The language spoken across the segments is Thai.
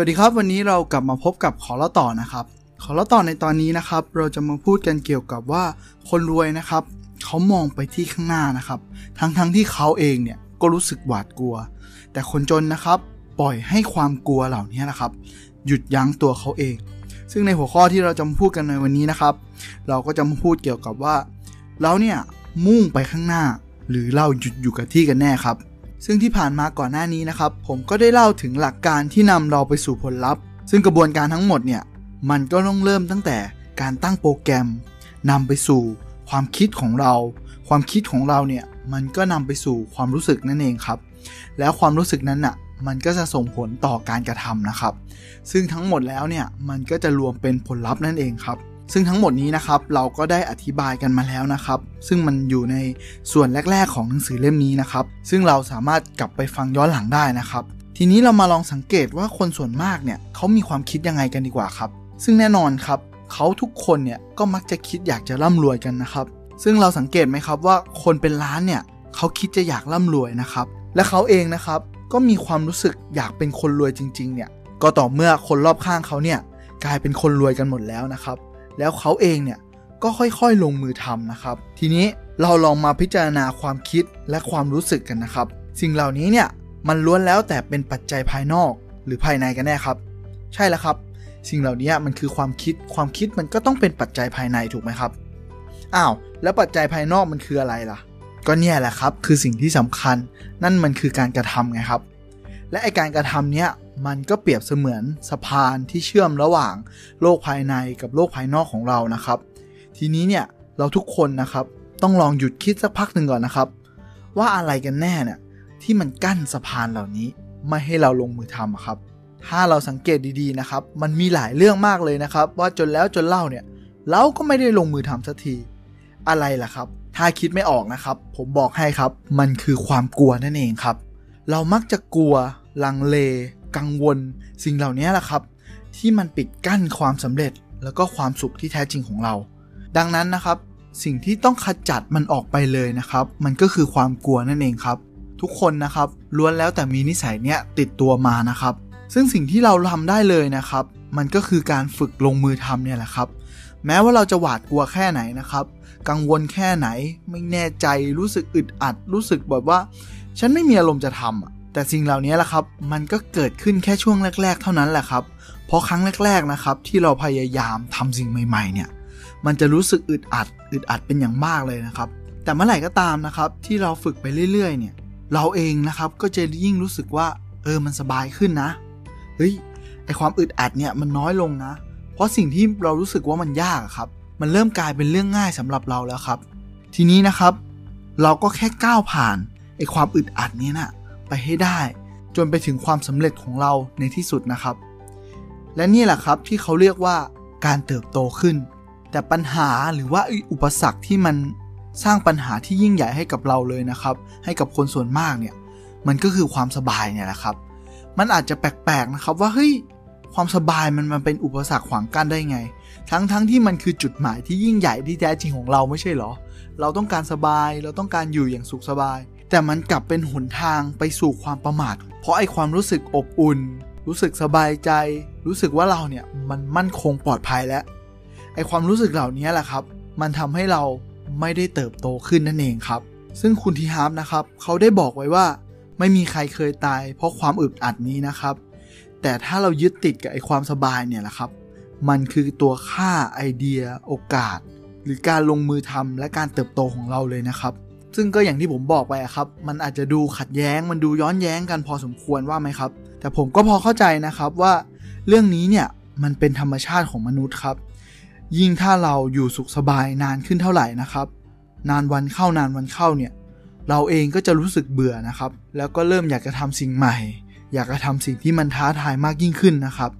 วัสดีครับ วันนี้เรากลับมาพบกับขอเล่าต่อนะครับ ขอเล่าต่อในตอนนี้นะครับ เราจะมาพูดกันเกี่ยวกับว่าคนรวยนะครับ เขามองไปที่ข้างหน้านะครับ ทั้งๆทที่เขาเองเนี่ยก็รู้สึกหวาดกลัว แต่คนจนนะครับปล่อยให้ความกลัวเหล่านี้นะครับ หยุดยั้งตัวเขาเอง ซึ่งในหัวข้อที่เราจะมาพูดกันในวันนี้นะครับ เราก็จะมาพูดเกี่ยวกับว่า เราเนี่ยมุ่งไปข้างหน้า หรือเราหยุดอยู่กับที่กันแน่ครับ ซึ่งที่ผ่านมาก่อนหน้านี้นะครับ ผมก็ได้เล่าถึงหลักการที่นำเราไปสู่ผลลัพธ์ ซึ่งกระบวนการทั้งหมดเนี่ย มันก็ต้องเริ่มตั้งแต่การตั้งโปรแกรมนำไปสู่ความคิดของเรา ความคิดของเราเนี่ย มันก็นำไปสู่ความรู้สึกนั่นเองครับ แล้วความรู้สึกนั้นน่ะมันก็จะส่งผลต่อการกระทำนะครับ ซึ่งทั้งหมดแล้วเนี่ย มันก็จะรวมเป็นผลลัพธ์นั่นเองครับ ซึ่งทั้งหมดนี้นะครับเราก็ได้อธิบายกันมาแล้วนะครับ ซึ่งมันอยู่ในส่วนแรก ๆ ของหนังสือเล่มนี้นะครับ ซึ่งเราสามารถกลับไปฟังย้อนหลังได้นะครับ ทีนี้เรามาลองสังเกตว่าคนส่วนมากเนี่ยเขามีความคิดยังไงกันดีกว่าครับ ซึ่งแน่นอนครับเขาทุกคนเนี่ยก็มักจะคิดอยากจะร่ำรวยกันนะครับ ซึ่งเราสังเกตไหมครับว่าคนเป็นล้านเนี่ยเขาคิดจะอยากร่ำรวยนะครับ และเขาเองนะครับก็มีความรู้สึกอยากเป็นคนรวยจริง ๆ เนี่ยก็ต่อเมื่อคนรอบข้างเขาเนี่ยกลายเป็นคนรวยกันหมดแล้วนะครับ แล้วเขาเองเนี่ยก็ค่อยๆลงมือทำนะครับ ทีนี้เราลองมาพิจารณาความคิดและความรู้สึกกันนะครับ สิ่งเหล่านี้เนี่ยมันล้วนแล้วแต่เป็นปัจจัยภายนอกหรือภายในกันแน่ครับ ใช่แล้วครับ สิ่งเหล่านี้มันคือความคิดความคิดมันก็ต้องเป็นปัจจัยภายในถูกไหมครับอ้าวแล้วปัจจัยภายนอกมันคืออะไรล่ะ ก็เนี่ยแหละครับ คือสิ่งที่สำคัญนั่นมันคือการกระทำไงครับ และไอการกระทำเนี้ย มันก็เปรียบเสมือนสะพานที่เชื่อมระหว่างโลกภายในกับโลกภายนอกของเรานะครับ ทีนี้เนี่ยเราทุกคนนะครับต้องลองหยุดคิดสักพักหนึ่งก่อนนะครับ ว่าอะไรกันแน่เนี่ยที่มันกั้นสะพานเหล่านี้ไม่ให้เราลงมือทำครับ ถ้าเราสังเกตดีๆนะครับ มันมีหลายเรื่องมากเลยนะครับ ว่าจนแล้วจนเล่าเนี่ยเราก็ไม่ได้ลงมือทำสักที อะไรล่ะครับ ถ้าคิดไม่ออกนะครับ ผมบอกให้ครับ มันคือความกลัวนั่นเองครับ เรามักจะกลัว ลังเล กังวล สิ่งเหล่านี้แหละครับ ที่มันปิดกั้นความสำเร็จแล้วก็ความสุขที่แท้จริงของเรา ดังนั้นนะครับ สิ่งที่ต้องขจัดมันออกไปเลยนะครับ มันก็คือความกลัวนั่นเองครับ ทุกคนนะครับล้วนแล้วแต่มีนิสัยเนี้ยติดตัวมานะครับ ซึ่งสิ่งที่เราทำได้เลยนะครับ มันก็คือการฝึกลงมือทำเนี่ยแหละครับ แม้ว่าเราจะหวาดกลัวแค่ไหนนะครับ กังวลแค่ไหน ไม่แน่ใจรู้สึกอึดอัด รู้สึกแบบว่า ฉันไม่มีอารมณ์จะทำอะ แต่สิ่งเหล่านี้แหละครับ มันก็เกิดขึ้นแค่ช่วงแรก ๆ เท่านั้นแหละครับ เพราะครั้งแรก ๆนะครับ ที่เราพยายามทำสิ่งใหม่ ๆ เนี่ย มันจะรู้สึกอึดอัด อึดอัดเป็นอย่างมากเลยนะครับ แต่เมื่อไหร่ก็ตามนะครับ ที่เราฝึกไปเรื่อย ๆ เนี่ย เราเองนะครับก็จะยิ่งรู้สึกว่า เออมันสบายขึ้นนะ เฮ้ยไอความอึดอัดเนี่ยมันน้อยลงนะ เพราะสิ่งที่เรารู้สึกว่ามันยากครับ มันเริ่มกลายเป็นเรื่องง่ายสำหรับเราแล้วครับ ทีนี้นะครับ เราก็แค่ก้าวผ่านไอความอึดอัดนี้นะ่ะ ไปให้ได้ จนไปถึงความสำเร็จของเราในที่สุดนะครับ และนี่แหละครับที่เขาเรียกว่าการเติบโตขึ้น แต่ปัญหาหรือว่าอุปสรรคที่มันสร้างปัญหาที่ยิ่งใหญ่ให้กับเราเลยนะครับ ให้กับคนส่วนมากเนี่ยมันก็คือความสบายเนี่ยแหละครับ มันอาจจะแปลกๆนะครับว่าเฮ้ยความสบายมันมันเป็นอุปสรรคขวางกั้นได้ไง ทั้งๆทที่มันคือจุดหมายที่ยิ่งใหญ่ที่แท้จริงของเราไม่ใช่หรอ เราต้องการสบายเราต้องการอยู่อย่างสุขสบาย แต่มันกลับเป็นหนทางไปสู่ความประมาท เพราะไอความรู้สึกอบอุ่น รู้สึกสบายใจ รู้สึกว่าเราเนี่ยมันมั่นคงปลอดภัยแล้ว ไอความรู้สึกเหล่านี้แหละครับ มันทำให้เราไม่ได้เติบโตขึ้นนั่นเองครับ ซึ่งคุณทีฮาร์ฟนะครับ เขาได้บอกไว้ว่า ไม่มีใครเคยตาย เพราะความอึดอัดนี้นะครับ แต่ถ้าเรายึดติดกับไอความสบายเนี่ยแหละครับ มันคือตัวค่าไอเดีย โอกาส หรือการลงมือทำและการเติบโตของเราเลยนะครับ ซึ่งก็อย่างที่ผมบอกไปครับ มันอาจจะดูขัดแย้ง มันดูย้อนแย้งกันพอสมควรว่าไหมครับ แต่ผมก็พอเข้าใจนะครับว่าเรื่องนี้เนี่ยมันเป็นธรรมชาติของมนุษย์ครับ ยิ่งถ้าเราอยู่สุขสบายนานขึ้นเท่าไหร่นะครับ นานวันเข้านานวันเข้าเนี่ย เราเองก็จะรู้สึกเบื่อนะครับ แล้วก็เริ่มอยากจะทำสิ่งใหม่ อยากจะทำสิ่งที่มันท้าทายมากยิ่งขึ้นนะครับ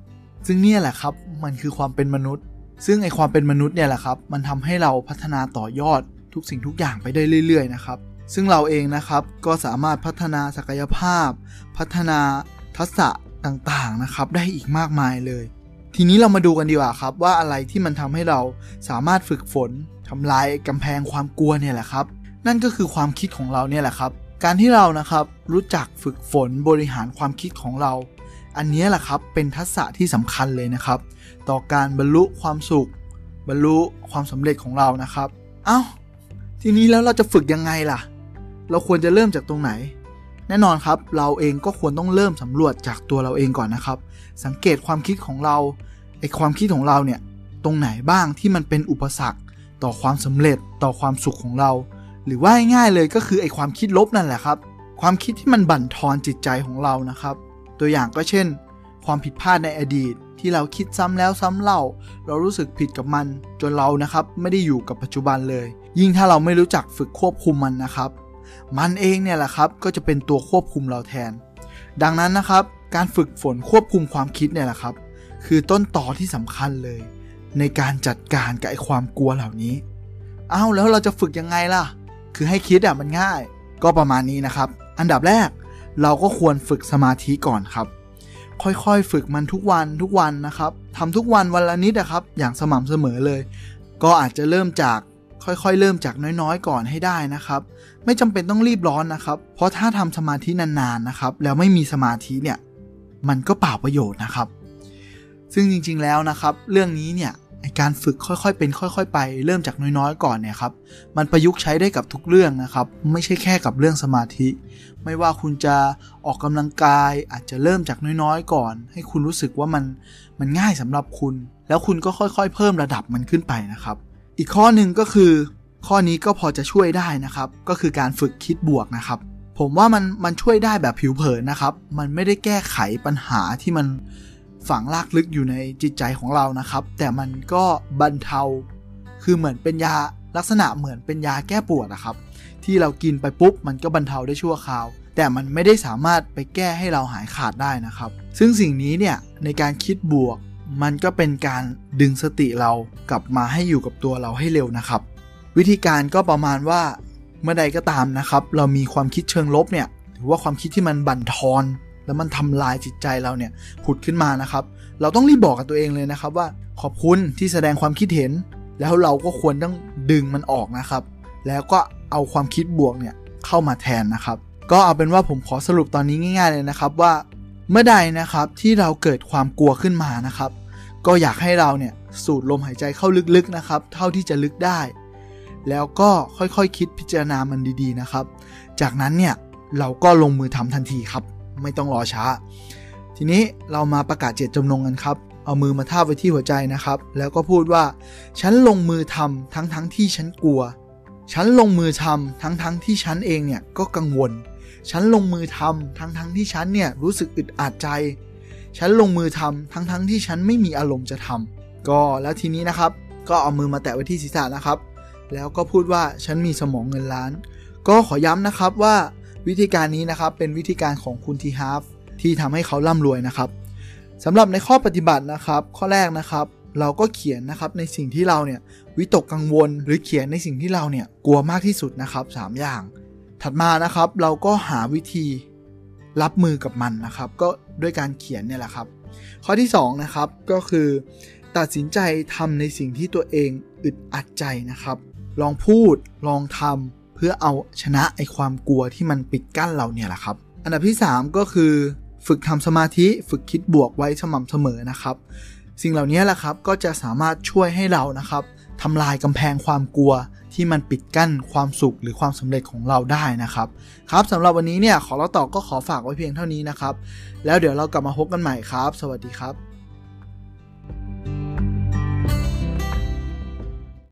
ซึ่งเนี่ยแหละครับมันคือความเป็นมนุษย์ ซึ่งไอความเป็นมนุษย์เนี่ยแหละครับ มันทำให้เราพัฒนาต่อยอด ทุกสิ่งทุกอย่างไปได้เรื่อย ๆ นะครับ ซึ่งเราเองนะครับก็สามารถพัฒนาศักยภาพ พัฒนาทักษะต่างๆนะครับได้อีกมากมายเลย ทีนี้เรามาดูกันดีกว่าครับว่าอะไรที่มันทำให้เราสามารถฝึกฝนทำลายกำแพงความกลัวเนี่ยแหละครับ นั่นก็คือความคิดของเราเนี่ยแหละครับ การที่เรานะครับรู้จักฝึกฝนบริหารความคิดของเรา อันนี้แหละครับเป็นทักษะที่สำคัญเลยนะครับ ต่อการบรรลุความสุข บรรลุความสำเร็จของเรานะครับ เอา้า ทีนี้แล้วเราจะฝึกยังไงล่ะ เราควรจะเริ่มจากตรงไหน แน่นอนครับ เราเองก็ควรต้องเริ่มสำรวจจากตัวเราเองก่อนนะครับ สังเกตความคิดของเราไอความคิดของเราเนี่ยตรงไหนบ้างที่มันเป็นอุปสรรค ต่อความสำเร็จต่อความสุขของเรา หรือว่าง่ายเลยก็คือไอความคิดลบนั่นแหละครับ ความคิดที่มันบั่นทอนจิตใจของเรานะครับ ตัวอย่างก็เช่น ความผิดพลาดในอดีตที่เราคิดซ้ำแล้วซ้ำเล่า เรารู้สึกผิดกับมันจนเรานะครับไม่ได้อยู่กับปัจจุบันเลย ยิ่งถ้าเราไม่รู้จักฝึกควบคุมมันนะครับ มันเองเนี่ยแหละครับก็จะเป็นตัวควบคุมเราแทน ดังนั้นนะครับ การฝึกฝนควบคุมความคิดเนี่ยแหละครับ คือต้นต่อที่สำคัญเลย ในการจัดการกับไอความกลัวเหล่านี้อ้าวแล้วเราจะฝึกยังไงล่ะ คือให้คิดอะมันง่าย ก็ประมาณนี้นะครับ อันดับแรกเราก็ควรฝึกสมาธิก่อนครับ ค่อยๆ ฝึกมันทุกวันทุกวันนะครับทำทุกวันวันละนิดนะครับ อย่างสม่ำเสมอเลย ก็อาจจะเริ่มจาก ค่อยๆ เริ่มจากน้อยๆ ก่อนให้ได้นะครับ ไม่จำเป็นต้องรีบร้อนนะครับ เพราะถ้าทำสมาธินานๆนะครับ แล้วไม่มีสมาธิเนี่ยมันก็เปล่าประโยชน์นะครับ ซึ่งจริงๆแล้วนะครับ เรื่องนี้เนี่ยการฝึกค่อยๆเป็น ค่อย ๆ ไป เริ่มจากน้อยๆ ก่อนเนี่ยครับมันประยุกต์ใช้ได้กับทุกเรื่องนะครับ ไม่ใช่แค่กับเรื่องสมาธิ ไม่ว่าคุณจะออกกำลังกายอาจจะเริ่มจากน้อยๆ ก่อน ให้คุณรู้สึกว่ามันมันง่ายสำหรับคุณ แล้วคุณก็ค่อยๆ เพิ่มระดับมันขึ้นไปนะครับ อีกข้อหนึ่งก็คือ ข้อนี้ก็พอจะช่วยได้นะครับ ก็คือการฝึกคิดบวกนะครับ ผมว่ามันมันช่วยได้แบบผิวเผินนะครับ มันไม่ได้แก้ไขปัญหาที่มันฝังลากลึกอยู่ในจิตใจของเรานะครับ แต่มันก็บรรเทา คือเหมือนเป็นยาลักษณะเหมือนเป็นยาแก้ปวดนะครับ ที่เรากินไปปุ๊บ มันก็บรรเทาได้ชั่วคราว แต่มันไม่ได้สามารถไปแก้ให้เราหายขาดได้นะครับ ซึ่งสิ่งนี้เนี่ยในการคิดบวก มันก็เป็นการดึงสติเรากลับมาให้อยู่กับตัวเราให้เร็วนะครับ วิธีการก็ประมาณว่าเมื่อใดก็ตามนะครับ เรามีความคิดเชิงลบเนี่ยหรือว่าความคิดที่มันบั่นทอน แล้วมันทำลายจิตใจเราเนี่ยผุดขึ้นมานะครับ เราต้องรีบบอกกับตัวเองเลยนะครับว่าขอบคุณที่แสดงความคิดเห็น แล้วเราก็ควรต้องดึงมันออกนะครับ แล้วก็เอาความคิดบวกเนี่ยเข้ามาแทนนะครับ ก็เอาเป็นว่าผมขอสรุปตอนนี้ง่าย ๆ เลยนะครับว่า เมื่อใดนะครับที่เราเกิดความกลัวขึ้นมานะครับ ก็อยากให้เราเนี่ยสูดลมหายใจเข้าลึกๆนะครับ เท่าที่จะลึกได้ แล้วก็ค่อยๆคคิดพิจารณามันดีๆนะครับ จากนั้นเนี่ยเราก็ลงมือทำทันทีครับ ไม่ต้องรอช้า ทีนี้เรามาประกาศเจตจำนงกันครับ เอามือมาทาบไว้ที่หัวใจนะครับ แล้วก็พูดว่า ฉันลงมือทำทั้งทั้งที่ฉันกลัว ฉันลงมือทำทั้งทั้งที่ฉันเองเนี่ยก็กังวล ฉันลงมือทำทั้งทั้งที่ฉันเนี่ยรู้สึกอึดอัดใจ ฉันลงมือทำทั้งทั้งที่ฉันไม่มีอารมณ์จะทำก็แล้วทีนี้นะครับ ก็เอามือมาแตะไว้ที่ศีรษะนะครับ แล้วก็พูดว่าฉันมีสมองเงินล้าน ก็ขอย้ำนะครับว่าวิธีการนี้นะครับเป็นวิธีการของคุณทีฮาร์ฟที่ทำให้เขาร่ำรวยนะครับสำหรับในข้อปฏิบัตินะครับ ข้อแรกนะครับเราก็เขียนนะครับในสิ่งที่เราเนี่ยวิตกกังวลหรือเขียนในสิ่งที่เราเนี่ยกลัวมากที่สุดนะครับ 3 อย่าง ถัดมานะครับเราก็หาวิธีรับมือกับมันนะครับ ก็ด้วยการเขียนเนี่ยแหละครับ ข้อที่2นะครับก็คือ ตัดสินใจทำในสิ่งที่ตัวเองอึดอัดใจนะครับ ลองพูดลองทำเพื่อเอาชนะไอความกลัวที่มันปิดกั้นเราเนี่ยแหละครับ อันดับที่ 3 ก็คือ ฝึกทำสมาธิฝึกคิดบวกไว้สม่ำเสมอนะครับ สิ่งเหล่านี้แหละครับก็จะสามารถช่วยให้เรานะครับทำลายกำแพงความกลัว ที่มันปิดกั้นความสุขหรือความสำเร็จของเราได้นะครับครับสำหรับวันนี้เนี่ยขอเราต่อก็ขอฝากไว้เพียงเท่านี้นะครับ แล้วเดี๋ยวเรากลับมาพบกันใหม่ครับ สวัสดีครับ